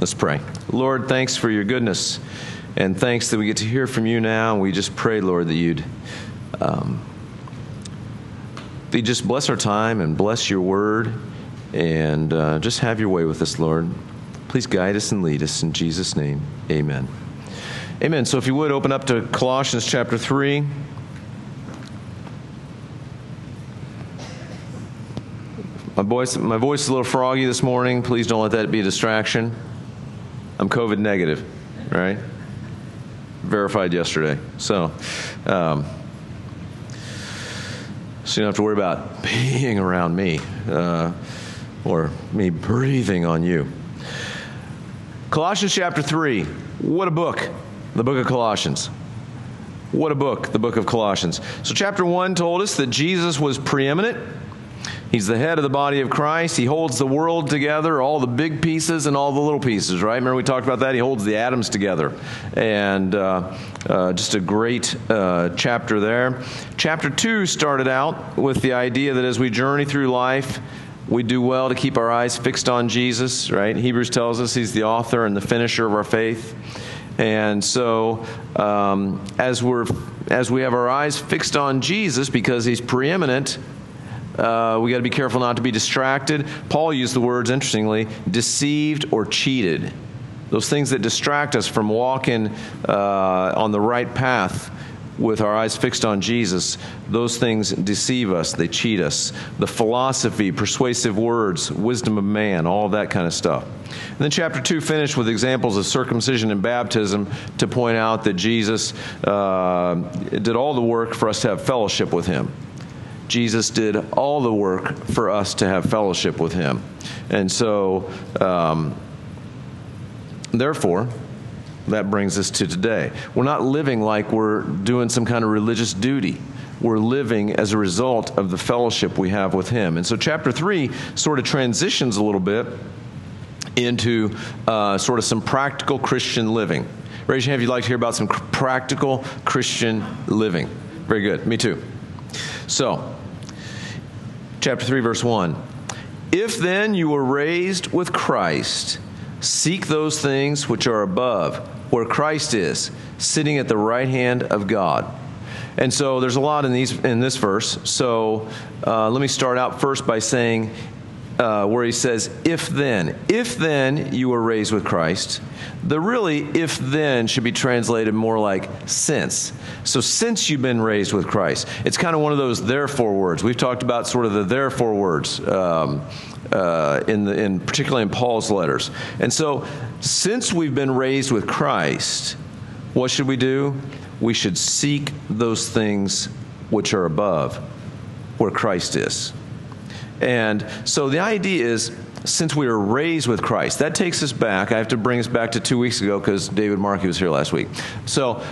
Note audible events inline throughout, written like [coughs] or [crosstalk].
Let's pray. Lord, thanks for your goodness, and thanks that we get to hear from you now. We just pray, Lord, that you'd. Um, that just bless our time and bless your word and uh, just have your way with us, Lord. Please guide us and lead us in Jesus' name. Amen. Amen. So if you would open up to Colossians chapter 3. My voice, my voice is a little froggy this morning. Please don't let that be a distraction. I'm COVID negative, right? Verified yesterday. So, um, so you don't have to worry about being around me uh, or me breathing on you. Colossians chapter 3. What a book. The book of Colossians. What a book, the book of Colossians. So, chapter 1 told us that Jesus was preeminent. He's the head of the body of Christ. He holds the world together, all the big pieces and all the little pieces, right? Remember we talked about that? He holds the atoms together. And uh, uh, just a great uh, chapter there. Chapter 2 started out with the idea that as we journey through life, we do well to keep our eyes fixed on Jesus, right? Hebrews tells us he's the author and the finisher of our faith. And so, um, as we're as we have our eyes fixed on Jesus because He's preeminent, uh, we got to be careful not to be distracted. Paul used the words interestingly, deceived or cheated. Those things that distract us from walking uh, on the right path with our eyes fixed on Jesus, those things deceive us, they cheat us. The philosophy, persuasive words, wisdom of man, all of that kind of stuff. And then chapter 2 finished with examples of circumcision and baptism to point out that Jesus uh, did all the work for us to have fellowship with him. Jesus did all the work for us to have fellowship with him. And so, um, therefore, that brings us to today. We're not living like we're doing some kind of religious duty. We're living as a result of the fellowship we have with Him. And so, chapter 3 sort of transitions a little bit into uh, sort of some practical Christian living. Raise your hand if you'd like to hear about some practical Christian living. Very good. Me too. So, chapter 3, verse 1. If then you were raised with Christ, seek those things which are above, where Christ is, sitting at the right hand of God. And so there's a lot in these in this verse. So uh, let me start out first by saying uh, where he says, "If then, if then you were raised with Christ." The really "if then" should be translated more like "since." So since you've been raised with Christ, it's kind of one of those therefore words. We've talked about sort of the therefore words. Um, uh, in, the, in particularly in Paul's letters. And so, since we've been raised with Christ, what should we do? We should seek those things which are above, where Christ is. And so the idea is since we were raised with Christ, that takes us back. I have to bring us back to two weeks ago because David Markey was here last week. So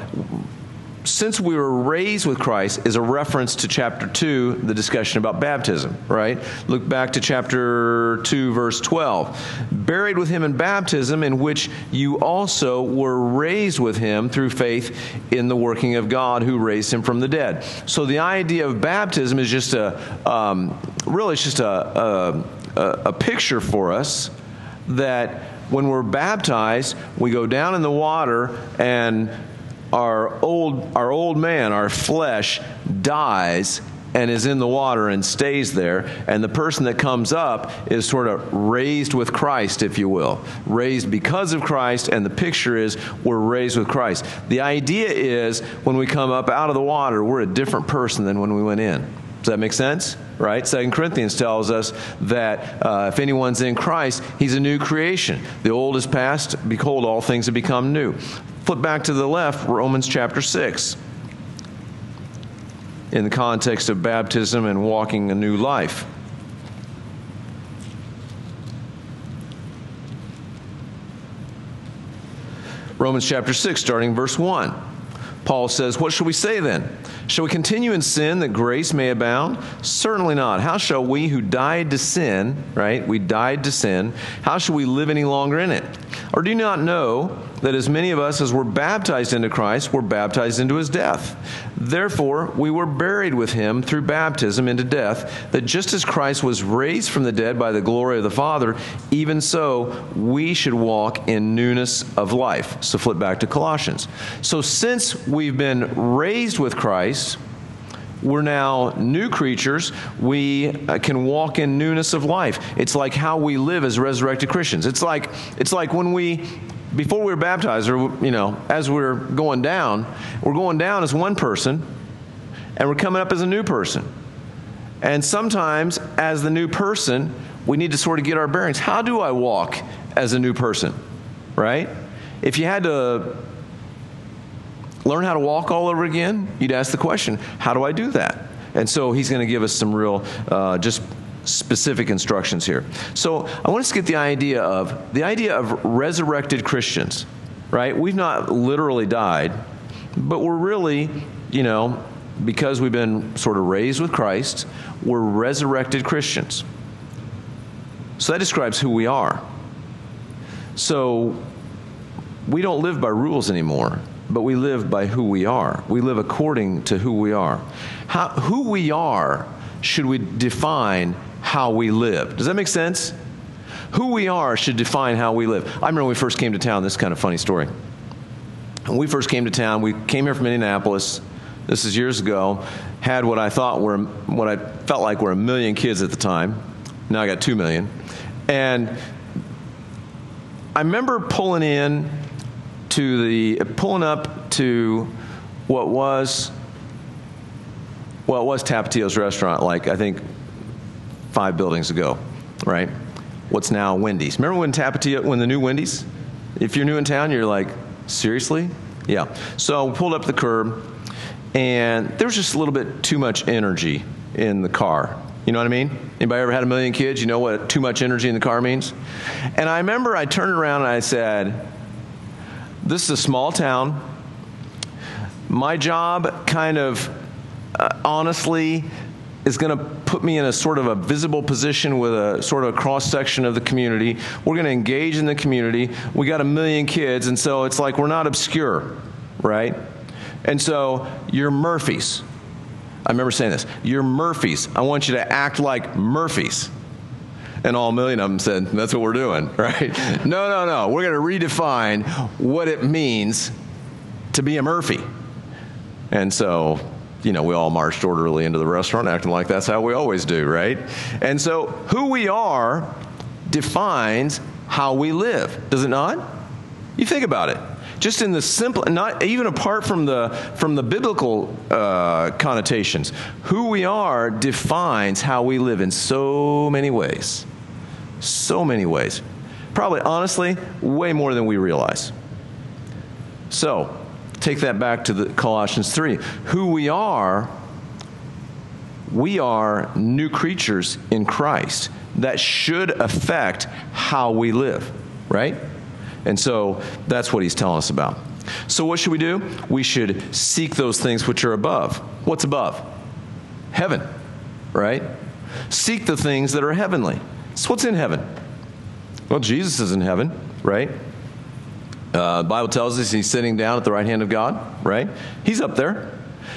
since we were raised with Christ is a reference to chapter 2, the discussion about baptism, right? Look back to chapter 2, verse 12. Buried with him in baptism, in which you also were raised with him through faith in the working of God who raised him from the dead. So the idea of baptism is just a, um, really, it's just a, a, a picture for us that when we're baptized, we go down in the water and our old, our old man, our flesh, dies and is in the water and stays there. And the person that comes up is sort of raised with Christ, if you will. Raised because of Christ, and the picture is we're raised with Christ. The idea is when we come up out of the water, we're a different person than when we went in. Does that make sense? Right? Second Corinthians tells us that uh, if anyone's in Christ, he's a new creation. The old is past, behold, all things have become new. Flip back to the left, Romans chapter 6. In the context of baptism and walking a new life. Romans chapter 6, starting verse 1. Paul says, What shall we say then? Shall we continue in sin that grace may abound? Certainly not. How shall we who died to sin, right? We died to sin. How shall we live any longer in it? Or do you not know that as many of us as were baptized into Christ were baptized into his death? Therefore, we were buried with him through baptism into death, that just as Christ was raised from the dead by the glory of the Father, even so we should walk in newness of life. So flip back to Colossians. So since we've been raised with Christ, we're now new creatures. We uh, can walk in newness of life. It's like how we live as resurrected Christians. It's like it's like when we before we were baptized, or you know, as we're going down, we're going down as one person, and we're coming up as a new person. And sometimes, as the new person, we need to sort of get our bearings. How do I walk as a new person? Right? If you had to learn how to walk all over again, you'd ask the question, how do I do that? And so he's going to give us some real, uh, just specific instructions here. So I want us to get the idea of the idea of resurrected Christians, right? We've not literally died, but we're really, you know, because we've been sort of raised with Christ, we're resurrected Christians. So that describes who we are. So we don't live by rules anymore but we live by who we are. We live according to who we are. How, who we are should we define how we live. Does that make sense? Who we are should define how we live. I remember when we first came to town, this kind of funny story. When we first came to town, we came here from Indianapolis. This is years ago. Had what I thought were, what I felt like were a million kids at the time. Now I got two million. And I remember pulling in to the pulling up to what was well, it was Tapatio's restaurant, like I think five buildings ago, right? What's now Wendy's. Remember when Tapatio, when the new Wendy's? If you're new in town, you're like, seriously? Yeah. So we pulled up the curb, and there was just a little bit too much energy in the car. You know what I mean? Anybody ever had a million kids? You know what too much energy in the car means? And I remember I turned around and I said, this is a small town. My job, kind of uh, honestly, is going to put me in a sort of a visible position with a sort of a cross section of the community. We're going to engage in the community. We got a million kids, and so it's like we're not obscure, right? And so you're Murphys. I remember saying this. You're Murphys. I want you to act like Murphys. And all a million of them said, That's what we're doing, [laughs] right? no, no, no. We're going to redefine what it means to be a Murphy. And so, you know, we all marched orderly into the restaurant, acting like that's how we always do, right? And so, who we are defines how we live, does it not? You think about it. Just in the simple, not even apart from the from the biblical uh, connotations, who we are defines how we live in so many ways. So many ways. Probably, honestly, way more than we realize. So, take that back to the Colossians 3. Who we are, we are new creatures in Christ. That should affect how we live, right? And so that's what he's telling us about. So, what should we do? We should seek those things which are above. What's above? Heaven, right? Seek the things that are heavenly. So what's in heaven? Well, Jesus is in heaven, right? Uh, the Bible tells us he's sitting down at the right hand of God, right? He's up there.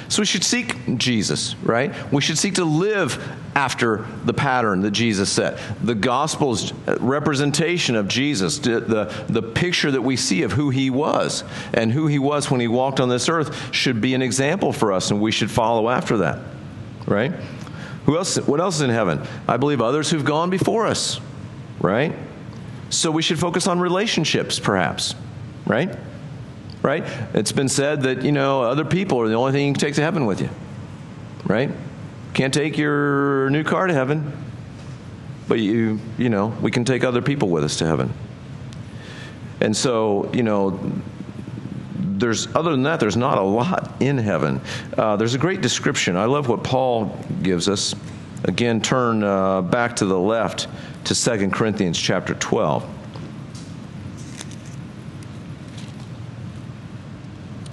So we should seek Jesus, right? We should seek to live after the pattern that Jesus set. The gospel's representation of Jesus, the, the picture that we see of who he was and who he was when he walked on this earth should be an example for us, and we should follow after that, right? Who else? What else is in heaven? I believe others who've gone before us, right? So we should focus on relationships, perhaps, right? Right? It's been said that, you know, other people are the only thing you can take to heaven with you, right? Can't take your new car to heaven, but you, you know, we can take other people with us to heaven. And so, you know, there's other than that, there's not a lot in heaven. Uh, there's a great description. I love what Paul gives us. Again, turn uh, back to the left to 2 Corinthians chapter 12.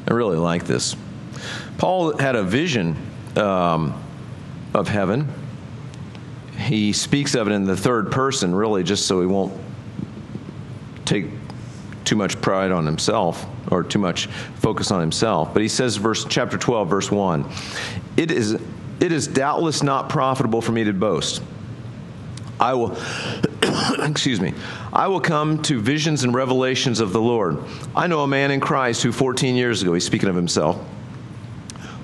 I really like this. Paul had a vision um, of heaven. He speaks of it in the third person, really, just so he won't take too much pride on himself or too much focus on himself. But he says, verse chapter 12, verse 1, it is, it is doubtless not profitable for me to boast. I will, [coughs] excuse me, I will come to visions and revelations of the Lord. I know a man in Christ who 14 years ago, he's speaking of himself,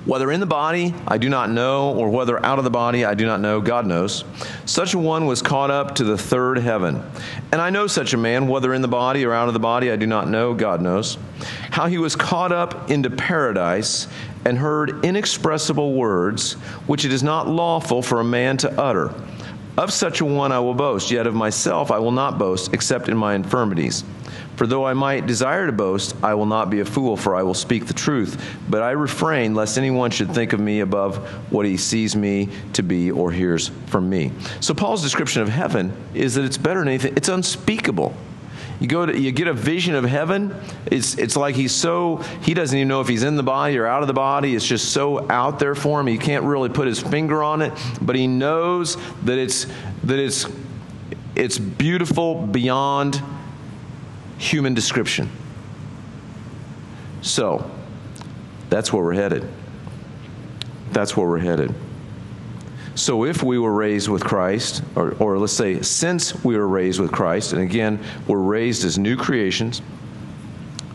whether in the body, I do not know, or whether out of the body, I do not know, God knows. Such a one was caught up to the third heaven. And I know such a man, whether in the body or out of the body, I do not know, God knows. How he was caught up into paradise and heard inexpressible words, which it is not lawful for a man to utter. Of such a one I will boast, yet of myself I will not boast, except in my infirmities. For though I might desire to boast, I will not be a fool, for I will speak the truth. But I refrain lest anyone should think of me above what he sees me to be or hears from me. So Paul's description of heaven is that it's better than anything, it's unspeakable. You go to you get a vision of heaven. It's it's like he's so he doesn't even know if he's in the body or out of the body. It's just so out there for him. He can't really put his finger on it, but he knows that it's that it's it's beautiful beyond human description. So, that's where we're headed. That's where we're headed. So, if we were raised with Christ, or, or let's say, since we were raised with Christ, and again, we're raised as new creations,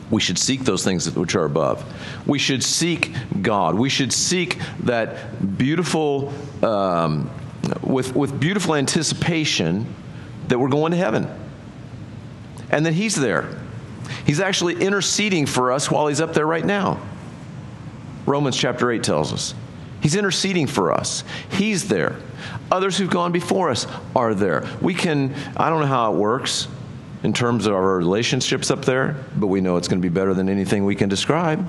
we should seek those things which are above. We should seek God. We should seek that beautiful, um, with, with beautiful anticipation that we're going to heaven and that He's there. He's actually interceding for us while He's up there right now. Romans chapter 8 tells us. He's interceding for us. He's there. Others who've gone before us are there. We can, I don't know how it works in terms of our relationships up there, but we know it's going to be better than anything we can describe,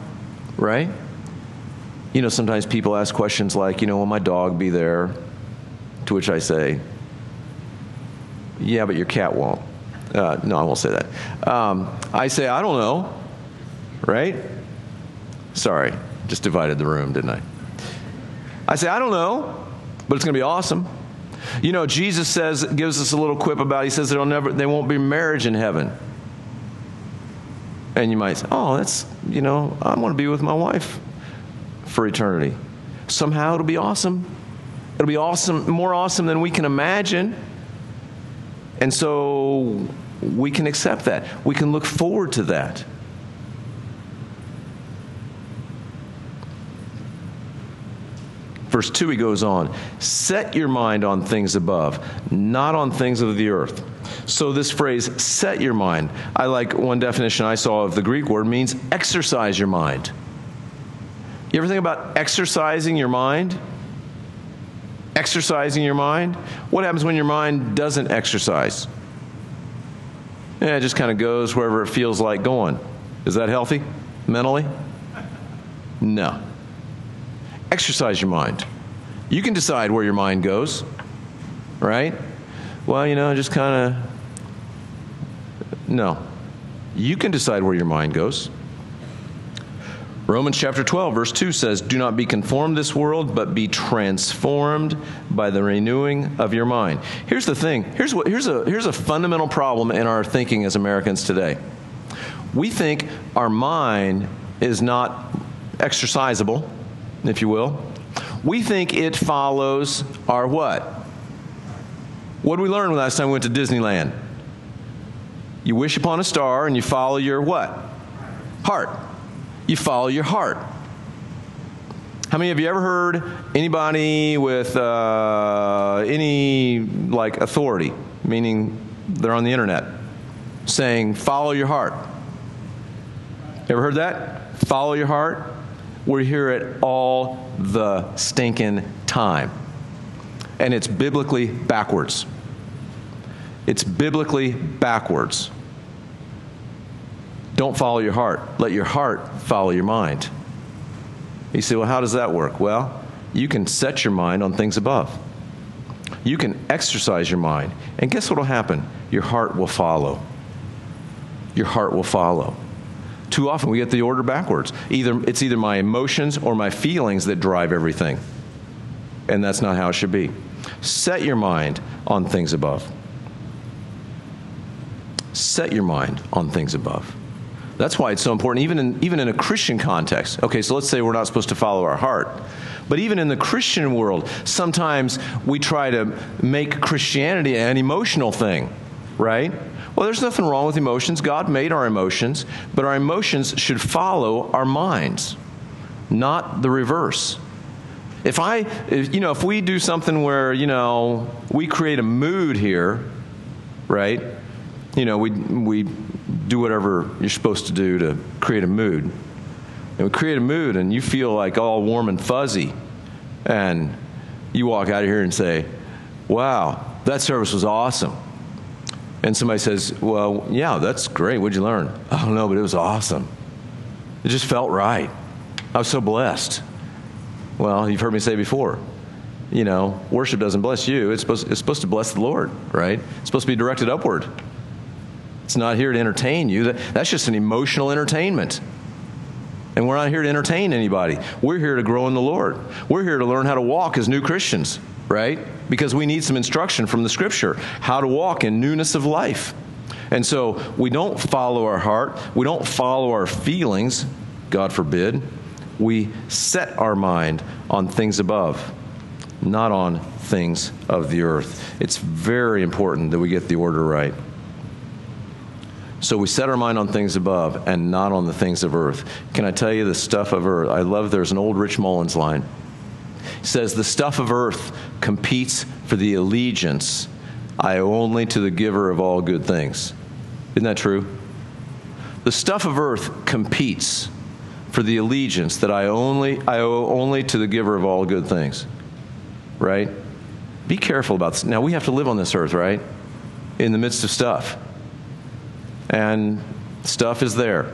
right? You know, sometimes people ask questions like, you know, will my dog be there? To which I say, yeah, but your cat won't. Uh, no, I won't say that. Um, I say, I don't know, right? Sorry, just divided the room, didn't I? I say, I don't know, but it's going to be awesome. You know, Jesus says, gives us a little quip about, he says, there'll never, there won't be marriage in heaven. And you might say, oh, that's, you know, I want to be with my wife for eternity. Somehow it'll be awesome. It'll be awesome, more awesome than we can imagine. And so we can accept that. We can look forward to that. Verse 2, he goes on Set your mind on things above, not on things of the earth. So, this phrase, set your mind, I like one definition I saw of the Greek word means exercise your mind. You ever think about exercising your mind? exercising your mind. What happens when your mind doesn't exercise? Yeah, it just kind of goes wherever it feels like going. Is that healthy mentally? No. Exercise your mind. You can decide where your mind goes, right? Well, you know, just kind of. No. You can decide where your mind goes. Romans chapter 12, verse 2 says, Do not be conformed this world, but be transformed by the renewing of your mind. Here's the thing here's, what, here's, a, here's a fundamental problem in our thinking as Americans today. We think our mind is not exercisable, if you will. We think it follows our what? What did we learn last time we went to Disneyland? You wish upon a star and you follow your what? Heart you follow your heart. How many of you ever heard anybody with uh, any like authority, meaning they're on the internet, saying, follow your heart? Ever heard that? Follow your heart? We hear it all the stinking time. And it's biblically backwards. It's biblically backwards. Don't follow your heart. Let your heart follow your mind. You say, well, how does that work? Well, you can set your mind on things above. You can exercise your mind. And guess what will happen? Your heart will follow. Your heart will follow. Too often we get the order backwards. Either it's either my emotions or my feelings that drive everything. And that's not how it should be. Set your mind on things above. Set your mind on things above. That's why it's so important, even in, even in a Christian context. Okay, so let's say we're not supposed to follow our heart. But even in the Christian world, sometimes we try to make Christianity an emotional thing, right? Well, there's nothing wrong with emotions. God made our emotions, but our emotions should follow our minds, not the reverse. If I, if, you know, if we do something where, you know, we create a mood here, right? You know, we, we do whatever you're supposed to do to create a mood. And we create a mood and you feel like all warm and fuzzy. And you walk out of here and say, wow, that service was awesome. And somebody says, well, yeah, that's great. What'd you learn? I don't know, but it was awesome. It just felt right. I was so blessed. Well, you've heard me say before, you know, worship doesn't bless you. It's supposed, it's supposed to bless the Lord, right? It's supposed to be directed upward. It's not here to entertain you. That, that's just an emotional entertainment. And we're not here to entertain anybody. We're here to grow in the Lord. We're here to learn how to walk as new Christians, right? Because we need some instruction from the scripture how to walk in newness of life. And so we don't follow our heart, we don't follow our feelings, God forbid. We set our mind on things above, not on things of the earth. It's very important that we get the order right. So we set our mind on things above and not on the things of earth. Can I tell you the stuff of earth? I love there's an old Rich Mullins line. He says, The stuff of earth competes for the allegiance I owe only to the giver of all good things. Isn't that true? The stuff of earth competes for the allegiance that I only I owe only to the giver of all good things. Right? Be careful about this. Now we have to live on this earth, right? In the midst of stuff and stuff is there.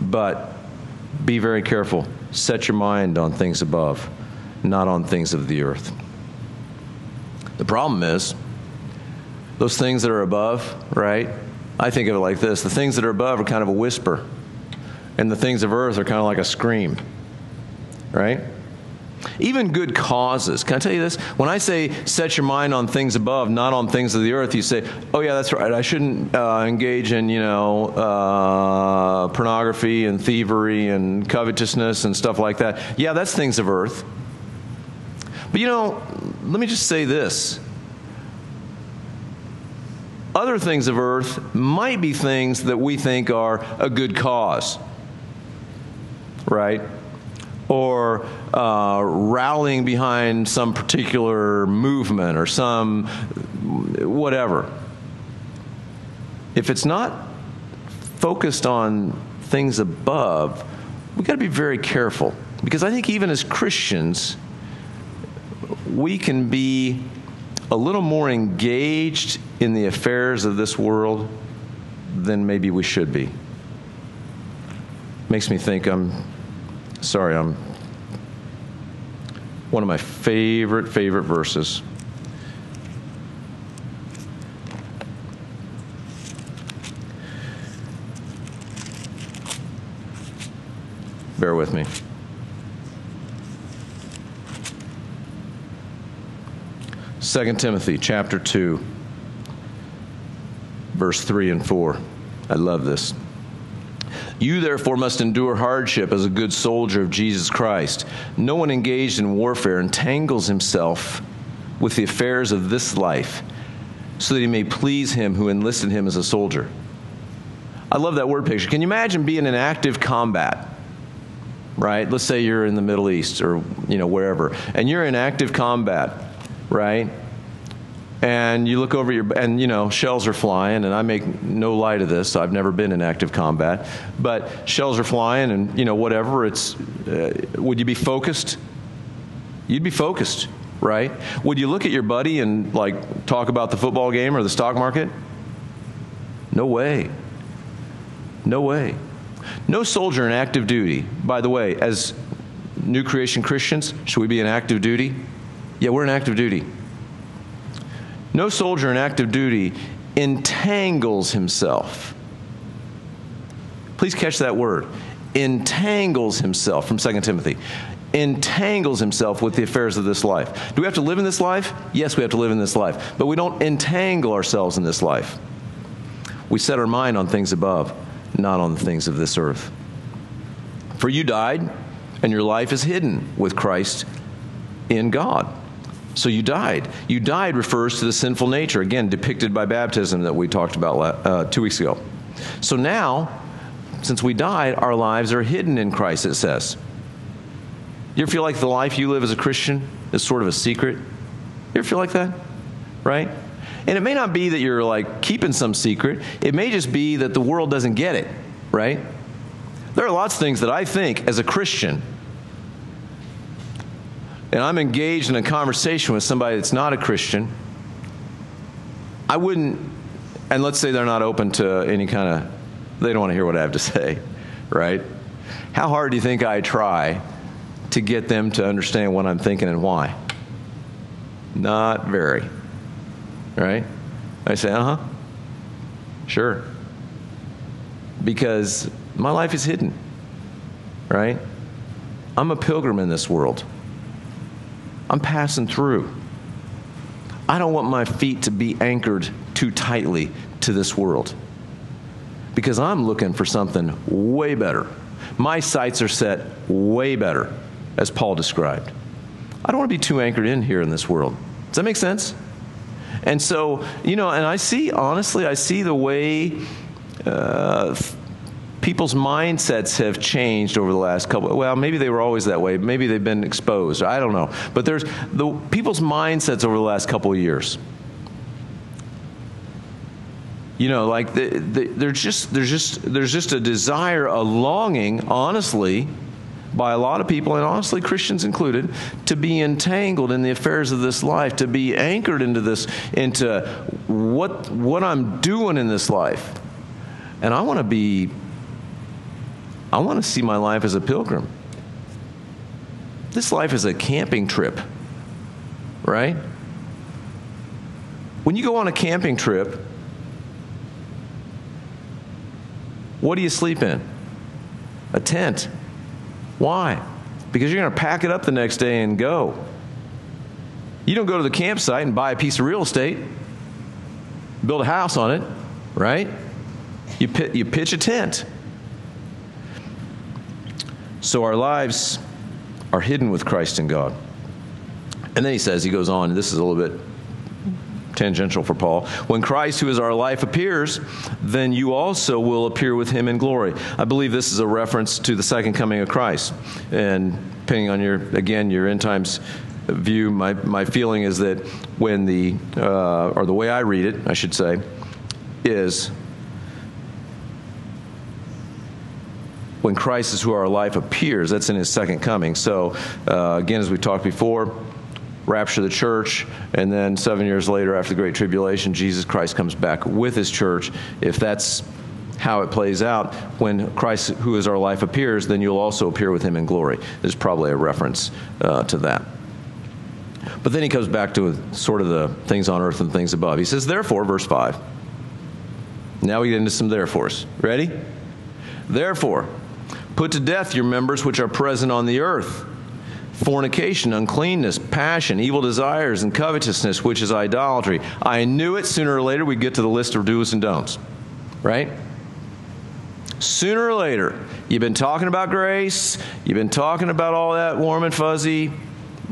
But be very careful. Set your mind on things above, not on things of the earth. The problem is, those things that are above, right? I think of it like this the things that are above are kind of a whisper, and the things of earth are kind of like a scream, right? Even good causes. Can I tell you this? When I say set your mind on things above, not on things of the earth, you say, oh, yeah, that's right. I shouldn't uh, engage in, you know, uh, pornography and thievery and covetousness and stuff like that. Yeah, that's things of earth. But, you know, let me just say this other things of earth might be things that we think are a good cause, right? or uh, rallying behind some particular movement or some whatever. If it's not focused on things above, we've got to be very careful. Because I think even as Christians, we can be a little more engaged in the affairs of this world than maybe we should be. Makes me think I'm sorry, I'm one of my favorite, favorite verses. Bear with me. Second Timothy chapter 2 verse 3 and 4. I love this. You therefore must endure hardship as a good soldier of Jesus Christ. No one engaged in warfare entangles himself with the affairs of this life so that he may please him who enlisted him as a soldier. I love that word picture. Can you imagine being in active combat? Right? Let's say you're in the Middle East or you know wherever and you're in active combat, right? And you look over your and you know shells are flying and i make no light of this. I've never been in active combat. But shells are flying and you know whatever it's uh, would you be focused? You'd be focused right? Would you look at your buddy and like talk about the football game or the stock market? No way. No way. No soldier in active duty. By the way as new creation christians should we be in active duty? Yeah we're in active duty no soldier in active duty entangles himself. Please catch that word. Entangles himself from 2 Timothy. Entangles himself with the affairs of this life. Do we have to live in this life? Yes, we have to live in this life. But we don't entangle ourselves in this life. We set our mind on things above, not on the things of this earth. For you died, and your life is hidden with Christ in God. So you died. You died refers to the sinful nature, again, depicted by baptism that we talked about uh, two weeks ago. So now, since we died, our lives are hidden in Christ, it says. You ever feel like the life you live as a Christian is sort of a secret? You ever feel like that? Right? And it may not be that you're like keeping some secret, it may just be that the world doesn't get it, right? There are lots of things that I think as a Christian, and I'm engaged in a conversation with somebody that's not a Christian, I wouldn't, and let's say they're not open to any kind of, they don't want to hear what I have to say, right? How hard do you think I try to get them to understand what I'm thinking and why? Not very. Right? I say, uh huh. Sure. Because my life is hidden. Right? I'm a pilgrim in this world. I'm passing through. I don't want my feet to be anchored too tightly to this world because I'm looking for something way better. My sights are set way better as Paul described. I don't want to be too anchored in here in this world. Does that make sense? And so, you know, and I see, honestly, I see the way uh, people's mindsets have changed over the last couple well maybe they were always that way. Maybe they've been exposed. I don't know. But there's the people's mindsets over the last couple of years. You know like the, the, there's just there's just there's just a desire a longing honestly by a lot of people, and honestly, Christians included, to be entangled in the affairs of this life, to be anchored into this, into what, what I'm doing in this life. And I want to be, I want to see my life as a pilgrim. This life is a camping trip, right? When you go on a camping trip, what do you sleep in? A tent. Why? Because you're going to pack it up the next day and go. You don't go to the campsite and buy a piece of real estate, build a house on it, right? You, pit, you pitch a tent. So our lives are hidden with Christ in God. And then he says, he goes on, this is a little bit tangential for Paul. When Christ, who is our life, appears, then you also will appear with him in glory. I believe this is a reference to the second coming of Christ. And depending on your, again, your end times view, my, my feeling is that when the, uh, or the way I read it, I should say, is when Christ is who our life appears, that's in his second coming. So, uh, again, as we talked before, rapture the church, and then seven years later, after the Great Tribulation, Jesus Christ comes back with his church. If that's how it plays out, when Christ, who is our life, appears, then you'll also appear with him in glory. There's probably a reference uh, to that. But then he comes back to sort of the things on earth and things above. He says, Therefore, verse 5. Now we get into some therefores. Ready? Therefore, put to death your members which are present on the earth fornication, uncleanness, passion, evil desires, and covetousness, which is idolatry. I knew it sooner or later we'd get to the list of do's and don'ts, right? Sooner or later, you've been talking about grace, you've been talking about all that warm and fuzzy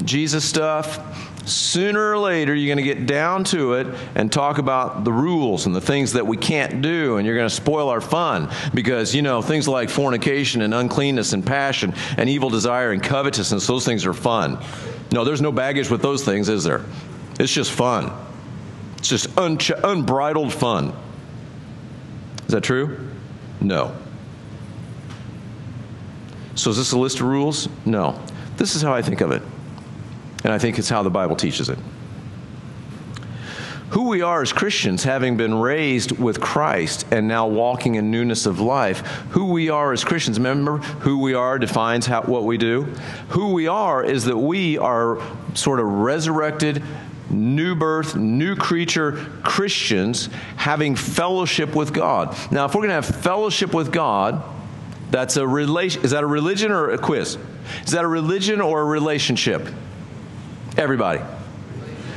Jesus stuff. Sooner or later, you're going to get down to it and talk about the rules and the things that we can't do, and you're going to spoil our fun because, you know, things like fornication and uncleanness and passion and evil desire and covetousness, those things are fun. No, there's no baggage with those things, is there? It's just fun. It's just unbridled fun. Is that true? No. So, is this a list of rules? No. This is how I think of it. And I think it's how the Bible teaches it. Who we are as Christians, having been raised with Christ and now walking in newness of life, who we are as Christians, remember who we are defines how, what we do? Who we are is that we are sort of resurrected, new birth, new creature Christians having fellowship with God. Now, if we're going to have fellowship with God, that's a relation. Is that a religion or a quiz? Is that a religion or a relationship? Everybody.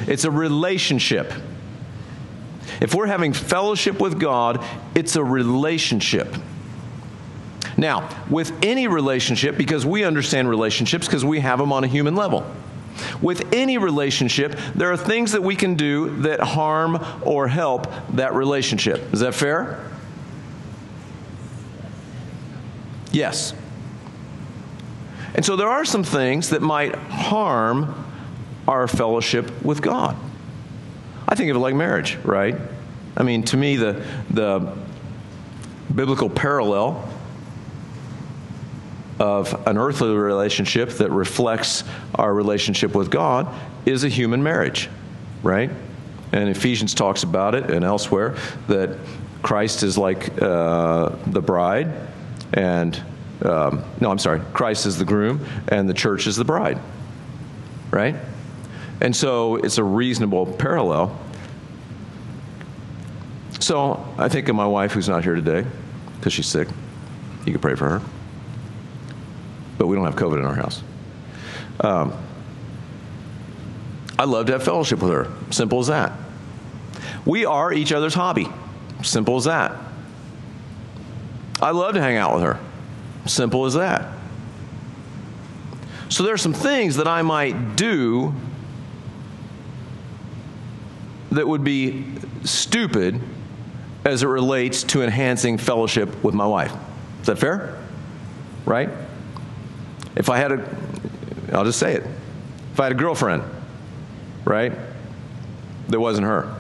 It's a relationship. If we're having fellowship with God, it's a relationship. Now, with any relationship, because we understand relationships because we have them on a human level. With any relationship, there are things that we can do that harm or help that relationship. Is that fair? Yes. And so there are some things that might harm our fellowship with God. I think of it like marriage, right? I mean, to me, the, the biblical parallel of an earthly relationship that reflects our relationship with God is a human marriage, right? And Ephesians talks about it and elsewhere that Christ is like uh, the bride, and um, no, I'm sorry, Christ is the groom, and the church is the bride, right? And so it's a reasonable parallel. So I think of my wife who's not here today because she's sick. You can pray for her but we don't have COVID in our house. Um, I love to have fellowship with her. Simple as that. We are each other's hobby. Simple as that. I love to hang out with her. Simple as that. So there are some things that I might do that would be stupid as it relates to enhancing fellowship with my wife. Is that fair? Right? If I had a, I'll just say it. If I had a girlfriend, right, that wasn't her,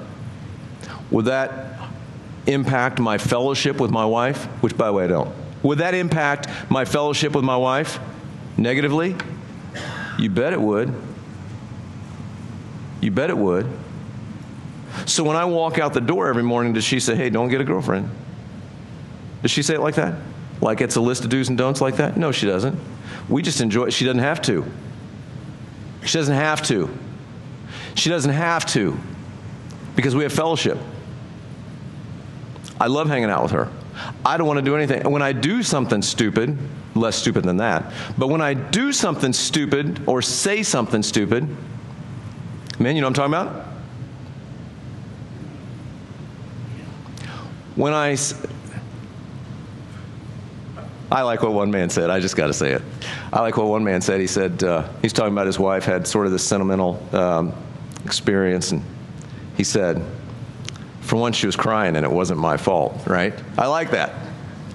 would that impact my fellowship with my wife? Which, by the way, I don't. Would that impact my fellowship with my wife negatively? You bet it would. You bet it would. So when I walk out the door every morning, does she say, hey, don't get a girlfriend? Does she say it like that? Like it's a list of do's and don'ts like that? No, she doesn't. We just enjoy it. She doesn't have to. She doesn't have to. She doesn't have to because we have fellowship. I love hanging out with her. I don't want to do anything. When I do something stupid, less stupid than that, but when I do something stupid or say something stupid, man, you know what I'm talking about? When I I like what one man said. I just got to say it. I like what one man said. He said, uh, he's talking about his wife had sort of this sentimental um, experience, and he said, for once she was crying and it wasn't my fault, right? I like that.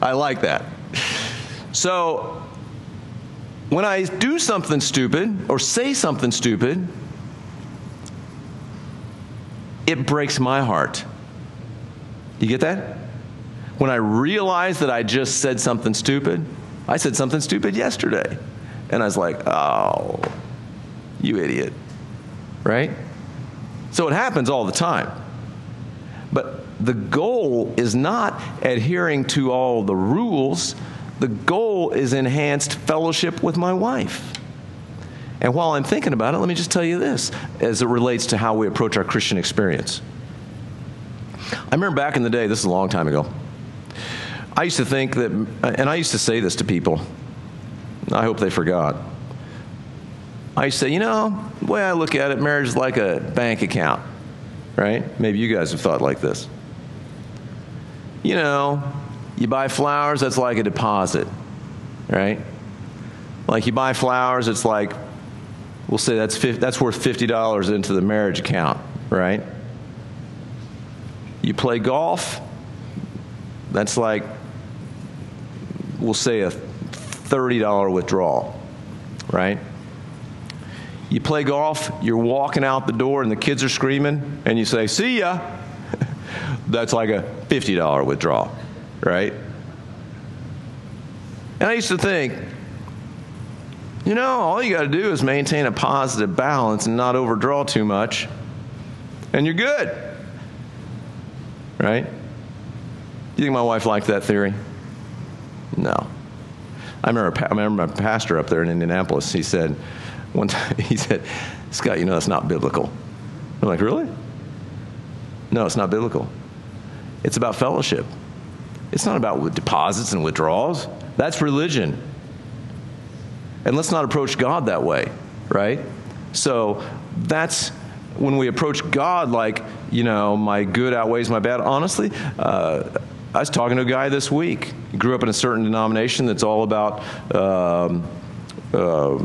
I like that. So, when I do something stupid or say something stupid, it breaks my heart. You get that? when I realized that I just said something stupid, I said something stupid yesterday. And I was like, oh, you idiot. Right? So it happens all the time. But the goal is not adhering to all the rules, the goal is enhanced fellowship with my wife. And while I'm thinking about it, let me just tell you this as it relates to how we approach our Christian experience. I remember back in the day, this is a long time ago. I used to think that, uh, and I used to say this to people. I hope they forgot. I used to say, you know, the way I look at it, marriage is like a bank account, right? Maybe you guys have thought like this. You know, you buy flowers, that's like a deposit, right? Like you buy flowers, it's like, we'll say that's, 50, that's worth $50 into the marriage account, right? You play golf, that's like we'll say a $30 withdrawal, right? You play golf, you're walking out the door and the kids are screaming, and you say, See ya. [laughs] That's like a $50 withdrawal, right? And I used to think, you know, all you got to do is maintain a positive balance and not overdraw too much, and you're good. Right? You think my wife liked that theory? No. I remember, I remember my pastor up there in Indianapolis, he said, one [laughs] time, he said, Scott, you know that's not biblical. I'm like, really? No, it's not biblical. It's about fellowship. It's not about deposits and withdrawals. That's religion. And let's not approach God that way, right? So that's when we approach God like, you know, my good outweighs my bad. Honestly, uh, I was talking to a guy this week. He grew up in a certain denomination that's all about um, uh,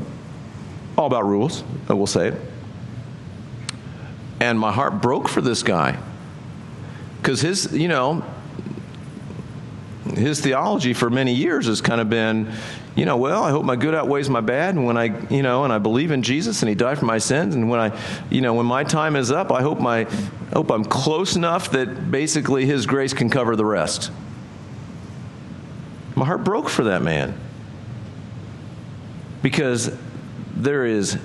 all about rules. I will say it. And my heart broke for this guy because his, you know, his theology for many years has kind of been, you know, well, I hope my good outweighs my bad, and when I, you know, and I believe in Jesus and He died for my sins, and when I, you know, when my time is up, I hope my, I hope I'm close enough that basically His grace can cover the rest. My heart broke for that man because there is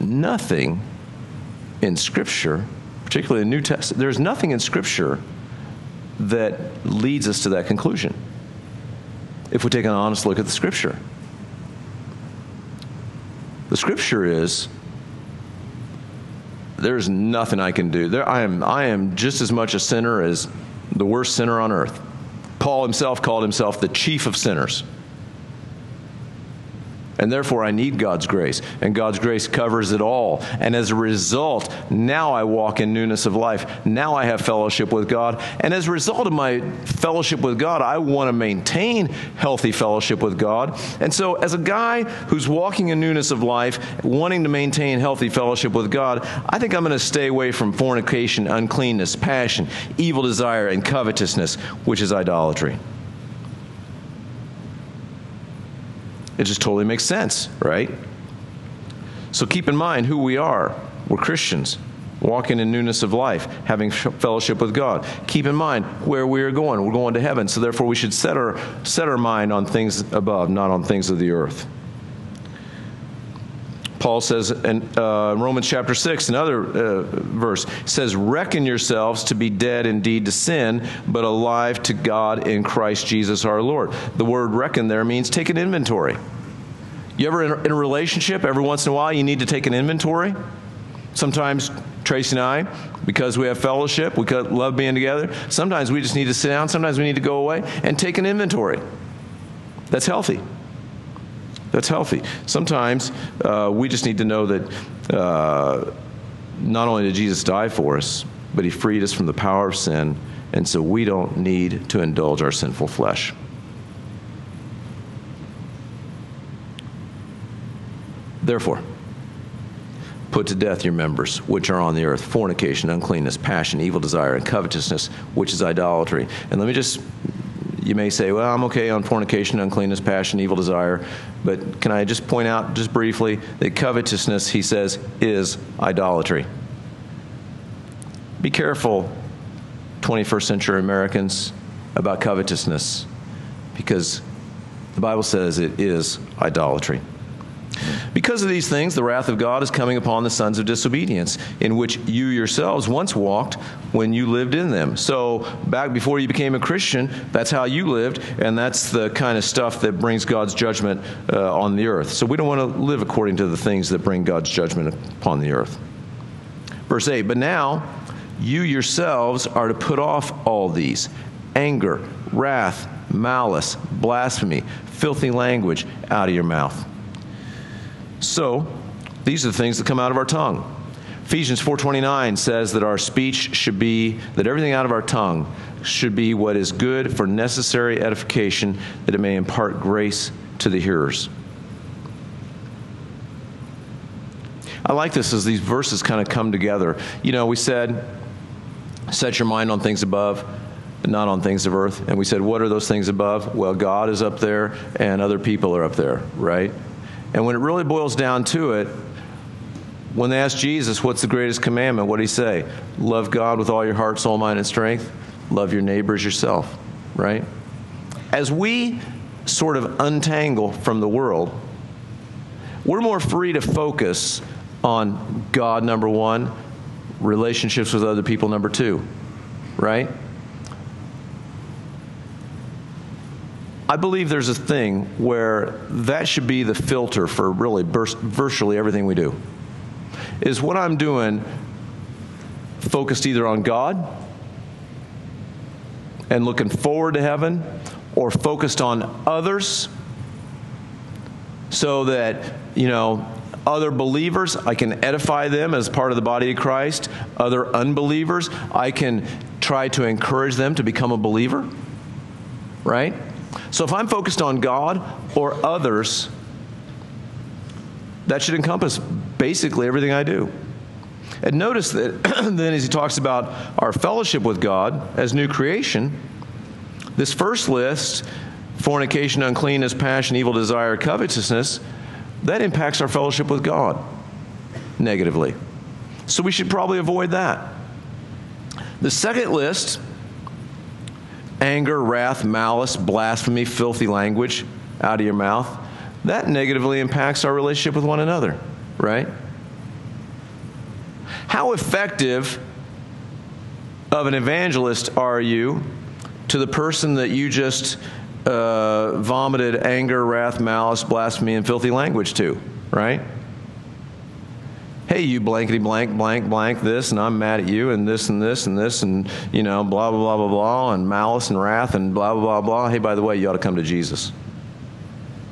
nothing in Scripture, particularly the New Testament, there's nothing in Scripture that leads us to that conclusion if we take an honest look at the Scripture. The Scripture is there's nothing I can do. There, I, am, I am just as much a sinner as the worst sinner on earth. Paul himself called himself the chief of sinners. And therefore, I need God's grace. And God's grace covers it all. And as a result, now I walk in newness of life. Now I have fellowship with God. And as a result of my fellowship with God, I want to maintain healthy fellowship with God. And so, as a guy who's walking in newness of life, wanting to maintain healthy fellowship with God, I think I'm going to stay away from fornication, uncleanness, passion, evil desire, and covetousness, which is idolatry. It just totally makes sense, right? So keep in mind who we are. We're Christians, walking in newness of life, having fellowship with God. Keep in mind where we are going. We're going to heaven, so therefore we should set our, set our mind on things above, not on things of the earth. Paul says in uh, Romans chapter 6, another uh, verse, says, Reckon yourselves to be dead indeed to sin, but alive to God in Christ Jesus our Lord. The word reckon there means take an inventory. You ever in, in a relationship, every once in a while, you need to take an inventory? Sometimes Tracy and I, because we have fellowship, we love being together, sometimes we just need to sit down, sometimes we need to go away and take an inventory. That's healthy that's healthy. Sometimes uh, we just need to know that uh, not only did Jesus die for us, but he freed us from the power of sin, and so we don't need to indulge our sinful flesh. Therefore, put to death your members which are on the earth fornication, uncleanness, passion, evil desire, and covetousness, which is idolatry. And let me just you may say, well, I'm okay on fornication, uncleanness, passion, evil desire. But can I just point out, just briefly, that covetousness, he says, is idolatry. Be careful, 21st century Americans, about covetousness, because the Bible says it is idolatry. Because of these things, the wrath of God is coming upon the sons of disobedience, in which you yourselves once walked when you lived in them. So, back before you became a Christian, that's how you lived, and that's the kind of stuff that brings God's judgment uh, on the earth. So, we don't want to live according to the things that bring God's judgment upon the earth. Verse 8 But now you yourselves are to put off all these anger, wrath, malice, blasphemy, filthy language out of your mouth. So, these are the things that come out of our tongue. Ephesians 4:29 says that our speech should be that everything out of our tongue should be what is good for necessary edification that it may impart grace to the hearers. I like this as these verses kind of come together. You know, we said set your mind on things above not on things of earth. And we said, what are those things above? Well, God is up there and other people are up there, right? And when it really boils down to it, when they asked Jesus, What's the greatest commandment? What did he say? Love God with all your heart, soul, mind, and strength. Love your neighbor as yourself, right? As we sort of untangle from the world, we're more free to focus on God, number one, relationships with other people, number two, right? I believe there's a thing where that should be the filter for really virtually everything we do. Is what I'm doing focused either on God and looking forward to heaven or focused on others so that, you know, other believers, I can edify them as part of the body of Christ. Other unbelievers, I can try to encourage them to become a believer. right? So if I'm focused on God or others, that should encompass basically everything I do. And notice that [clears throat] then, as he talks about our fellowship with God as new creation, this first list fornication, uncleanness, passion, evil desire, covetousness that impacts our fellowship with God negatively. So we should probably avoid that. The second list anger, wrath, malice, blasphemy, filthy language out of your mouth that negatively impacts our relationship with one another, right? How effective of an evangelist are you to the person that you just uh, vomited anger, wrath, malice, blasphemy, and filthy language to, right? Hey, you blankety blank, blank, blank, this, and I'm mad at you, and this, and this, and this, and, you know, blah, blah, blah, blah, blah, and malice and wrath, and blah, blah, blah, blah. Hey, by the way, you ought to come to Jesus.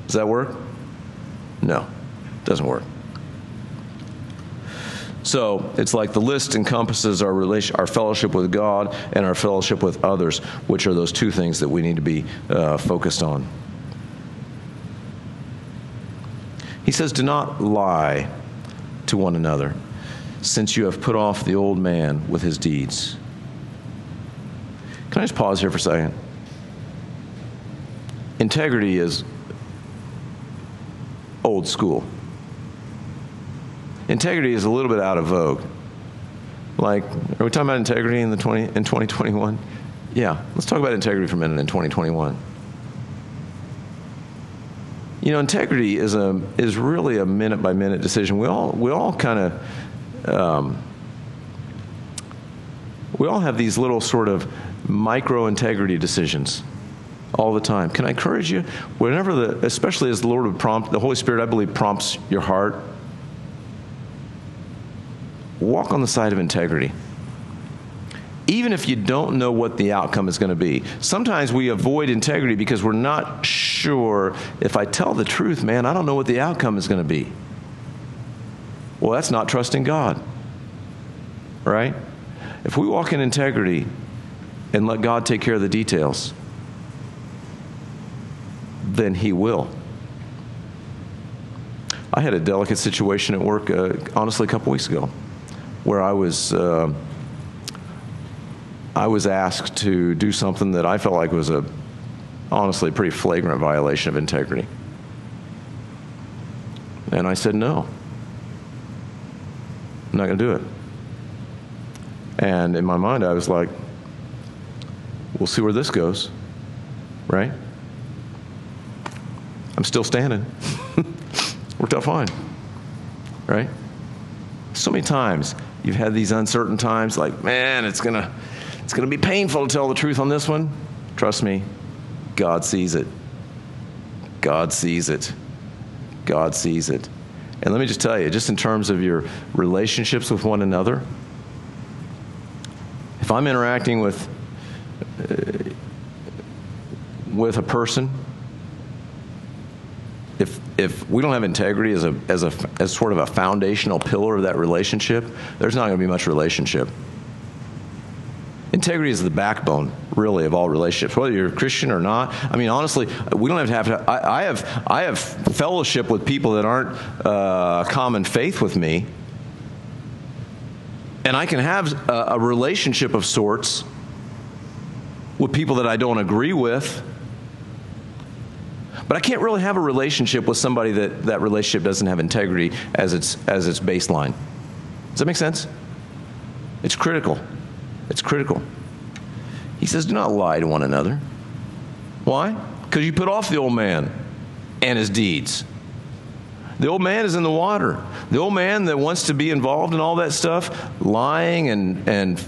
Does that work? No, it doesn't work. So it's like the list encompasses our relation, our fellowship with God and our fellowship with others, which are those two things that we need to be uh, focused on. He says, "Do not lie to one another, since you have put off the old man with his deeds." Can I just pause here for a second? Integrity is old school. Integrity is a little bit out of vogue. Like, are we talking about integrity in the 20 in 2021? Yeah, let's talk about integrity for a minute in 2021. You know, integrity is a is really a minute by minute decision. We all we all kind of um, we all have these little sort of micro integrity decisions all the time. Can I encourage you, whenever the, especially as the Lord would prompt, the Holy Spirit, I believe, prompts your heart, walk on the side of integrity. Even if you don't know what the outcome is going to be. Sometimes we avoid integrity because we're not sure if I tell the truth, man, I don't know what the outcome is going to be. Well, that's not trusting God. Right? If we walk in integrity and let God take care of the details, then He will. I had a delicate situation at work, uh, honestly, a couple weeks ago, where I was uh, I was asked to do something that I felt like was a honestly pretty flagrant violation of integrity, and I said no. I'm not going to do it. And in my mind, I was like, we'll see where this goes, right? I'm still standing. [laughs] Worked out fine. Right? So many times you've had these uncertain times like, man, it's going to it's going to be painful to tell the truth on this one. Trust me, God sees it. God sees it. God sees it. And let me just tell you, just in terms of your relationships with one another, if I'm interacting with uh, with a person if if we don't have integrity as a as a as sort of a foundational pillar of that relationship, there's not going to be much relationship. Integrity is the backbone, really, of all relationships, whether you're a Christian or not. I mean, honestly, we don't have to have. To, I, I have I have fellowship with people that aren't uh, common faith with me, and I can have a, a relationship of sorts with people that I don't agree with but I can't really have a relationship with somebody that that relationship doesn't have integrity as its as its baseline. Does that make sense? It's critical. It's critical. He says, "Do not lie to one another." Why? Because you put off the old man and his deeds. The old man is in the water. The old man that wants to be involved in all that stuff, lying and, and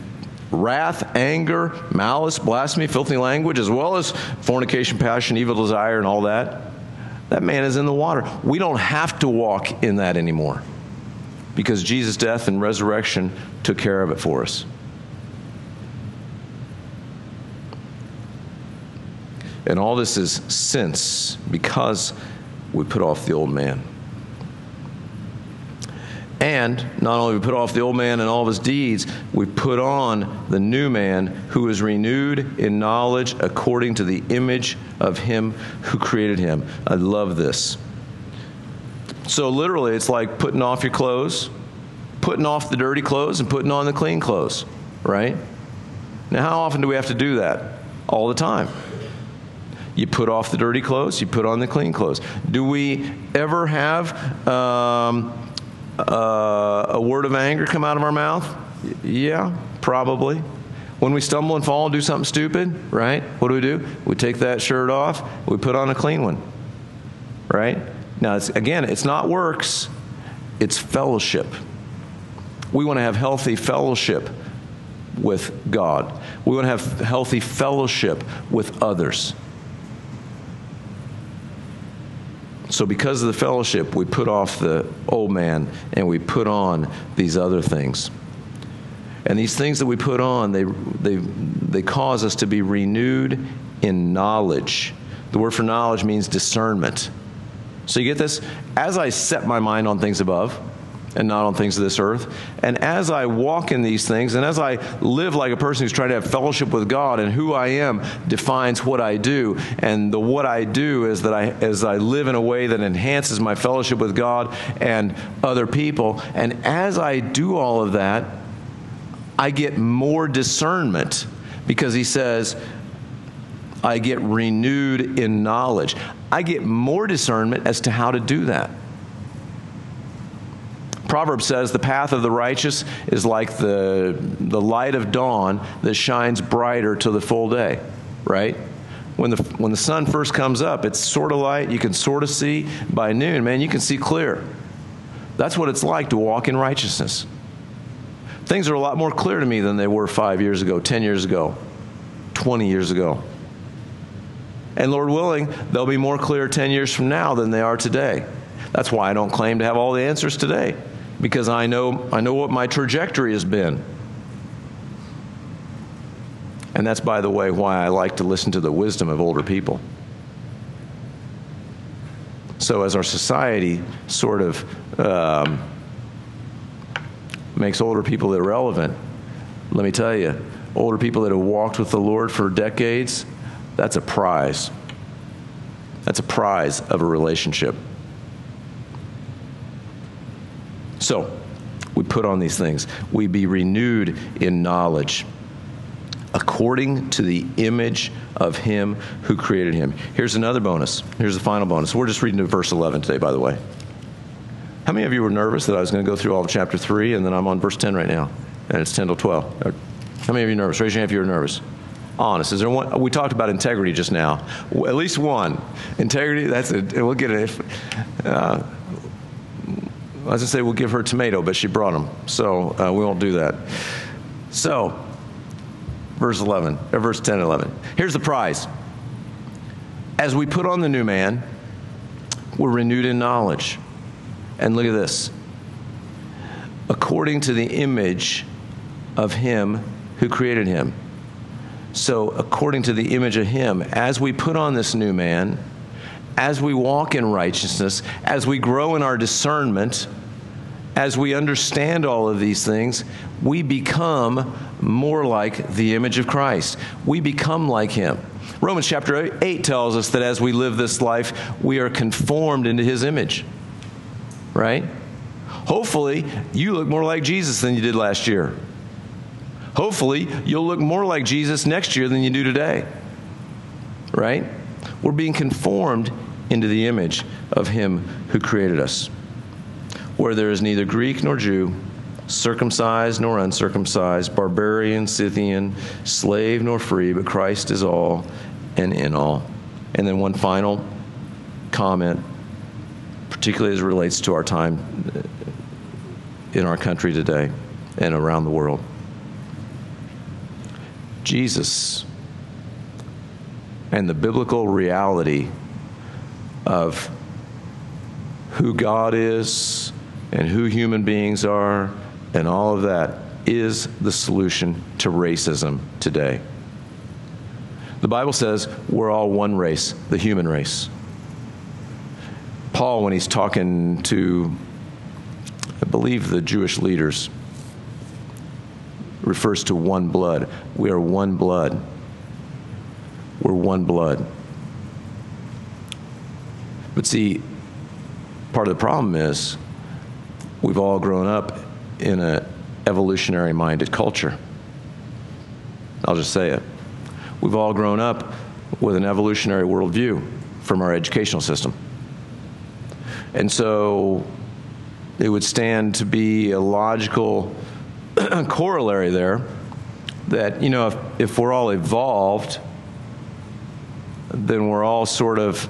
wrath, anger, malice, blasphemy, filthy language, as well as fornication, passion, evil desire, and all that, that man is in the water. We don't have to walk in that anymore because Jesus' death and resurrection took care of it for us. And all this is since because we put off the old man. And not only we put off the old man and all of his deeds, we put on the new man who is renewed in knowledge according to the image of him who created him. I love this. So, literally, it's like putting off your clothes, putting off the dirty clothes, and putting on the clean clothes, right? Now, how often do we have to do that? All the time. You put off the dirty clothes, you put on the clean clothes. Do we ever have um, uh, a word of anger come out of our mouth? Yeah, probably. When we stumble and fall and do something stupid, right? What do we do? We take that shirt off, we put on a clean one, right? Now, it's, again, it's not works, it's fellowship. We want to have healthy fellowship with God, we want to have healthy fellowship with others. So, because of the fellowship, we put off the old man and we put on these other things. And these things that we put on, they, they, they cause us to be renewed in knowledge. The word for knowledge means discernment. So, you get this? As I set my mind on things above, and not on things of this earth. And as I walk in these things, and as I live like a person who's trying to have fellowship with God, and who I am defines what I do. And the what I do is that I, as I live in a way that enhances my fellowship with God and other people. And as I do all of that, I get more discernment because he says, I get renewed in knowledge. I get more discernment as to how to do that. Proverbs says the path of the righteous is like the, the light of dawn that shines brighter to the full day, right? When the, when the sun first comes up, it's sort of light. You can sort of see. By noon, man, you can see clear. That's what it's like to walk in righteousness. Things are a lot more clear to me than they were five years ago, 10 years ago, 20 years ago. And Lord willing, they'll be more clear 10 years from now than they are today. That's why I don't claim to have all the answers today because I know, I know what my trajectory has been. And that's, by the way, why I like to listen to the wisdom of older people. So, as our society sort of um, makes older people irrelevant, let me tell you, older people that have walked with the Lord for decades, that's a prize. That's a prize of a relationship. So, we put on these things. We be renewed in knowledge according to the image of him who created him. Here's another bonus. Here's the final bonus. We're just reading to verse 11 today, by the way. How many of you were nervous that I was going to go through all of chapter 3 and then I'm on verse 10 right now? And it's 10 to 12. How many of you nervous? Raise your hand if you're nervous. Honest. Is there one? We talked about integrity just now. At least one. Integrity, that's it. We'll get it. Uh, I was going to say we'll give her a tomato, but she brought them. So uh, we won't do that. So, verse 11, or verse 10 and 11. Here's the prize. As we put on the new man, we're renewed in knowledge. And look at this. According to the image of him who created him. So, according to the image of him, as we put on this new man, as we walk in righteousness, as we grow in our discernment, as we understand all of these things, we become more like the image of Christ. We become like Him. Romans chapter 8 tells us that as we live this life, we are conformed into His image. Right? Hopefully, you look more like Jesus than you did last year. Hopefully, you'll look more like Jesus next year than you do today. Right? We're being conformed into the image of Him who created us, where there is neither Greek nor Jew, circumcised nor uncircumcised, barbarian, Scythian, slave nor free, but Christ is all and in all. And then one final comment, particularly as it relates to our time uh, in our country today and around the world. Jesus and the biblical reality of who God is and who human beings are and all of that is the solution to racism today. The Bible says we're all one race, the human race. Paul, when he's talking to I believe the Jewish leaders refers to one blood. We are one blood. We're one blood. But see, part of the problem is we've all grown up in an evolutionary minded culture. I'll just say it. We've all grown up with an evolutionary worldview from our educational system. And so it would stand to be a logical [clears throat] corollary there that, you know, if, if we're all evolved, then we're all sort of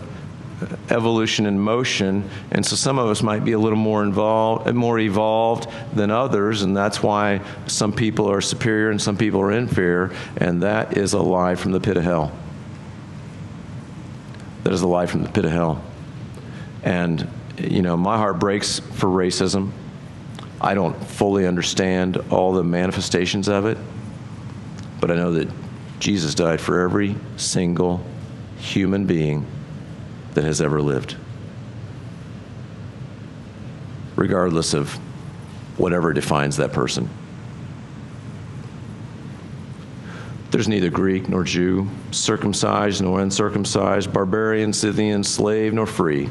evolution in motion, and so some of us might be a little more involved, more evolved than others, and that's why some people are superior and some people are inferior, and that is a lie from the pit of hell. That is a lie from the pit of hell. And you know, my heart breaks for racism. I don't fully understand all the manifestations of it, but I know that Jesus died for every single human being that has ever lived, regardless of whatever defines that person. There's neither Greek nor Jew, circumcised nor uncircumcised, barbarian, Scythian, slave nor free,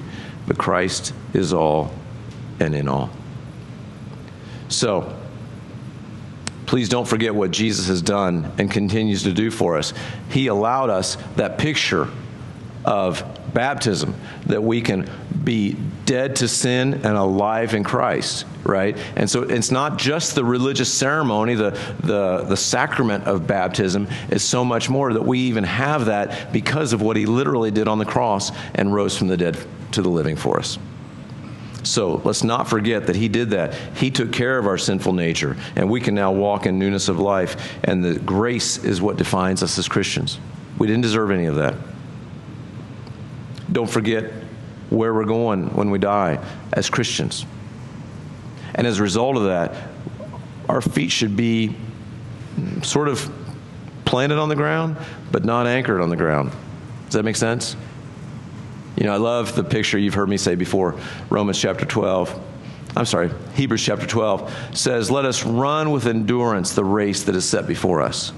but Christ is all and in all. So, please don't forget what Jesus has done and continues to do for us. He allowed us that picture of baptism, that we can be dead to sin and alive in Christ, right? And so it's not just the religious ceremony, the, the, the sacrament of baptism is so much more that we even have that because of what he literally did on the cross and rose from the dead to the living for us. So let's not forget that He did that. He took care of our sinful nature, and we can now walk in newness of life. And the grace is what defines us as Christians. We didn't deserve any of that. Don't forget where we're going when we die as Christians. And as a result of that, our feet should be sort of planted on the ground, but not anchored on the ground. Does that make sense? You know, I love the picture you've heard me say before Romans chapter 12. I'm sorry, Hebrews chapter 12 says, Let us run with endurance the race that is set before us.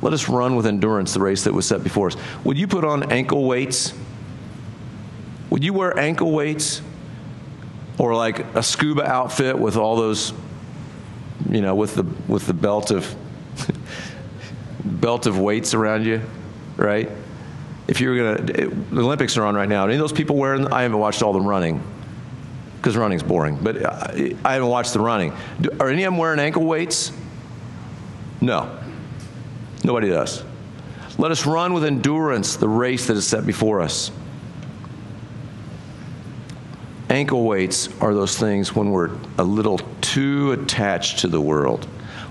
Let us run with endurance the race that was set before us. Would you put on ankle weights would you wear ankle weights or like a scuba outfit with all those, you know, with the with the belt of [laughs] belt of weights around you, right? If you were gonna, it, the Olympics are on right now. Any of those people wearing? I haven't watched all the running because running's boring, but I, I haven't watched the running. Do, are any of them wearing ankle weights? No, nobody does. Let us run with endurance the race that is set before us. Ankle weights are those things when we're a little too attached to the world,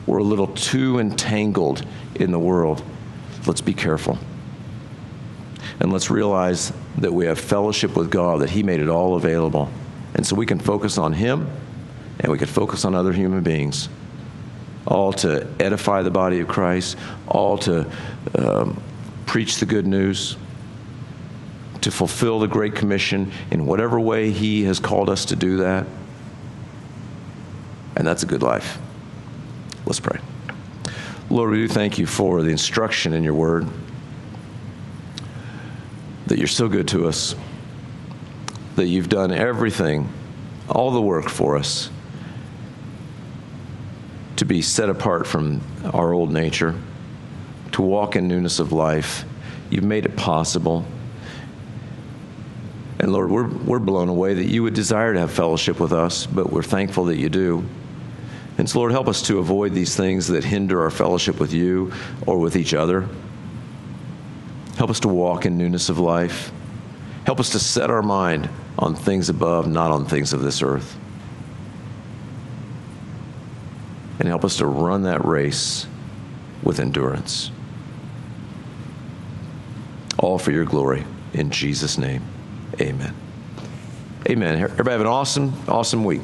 we're a little too entangled in the world. Let's be careful. And let's realize that we have fellowship with God, that He made it all available. And so we can focus on Him and we can focus on other human beings, all to edify the body of Christ, all to um, preach the good news to fulfill the Great Commission in whatever way He has called us to do that. And that's a good life. Let's pray. Lord, we do thank you for the instruction in your word, that you're so good to us, that you've done everything, all the work for us to be set apart from our old nature, to walk in newness of life. You've made it possible. And Lord, we're, we're blown away that you would desire to have fellowship with us, but we're thankful that you do. And so, Lord, help us to avoid these things that hinder our fellowship with you or with each other. Help us to walk in newness of life. Help us to set our mind on things above, not on things of this earth. And help us to run that race with endurance. All for your glory. In Jesus' name. Amen. Amen. Everybody have an awesome, awesome week.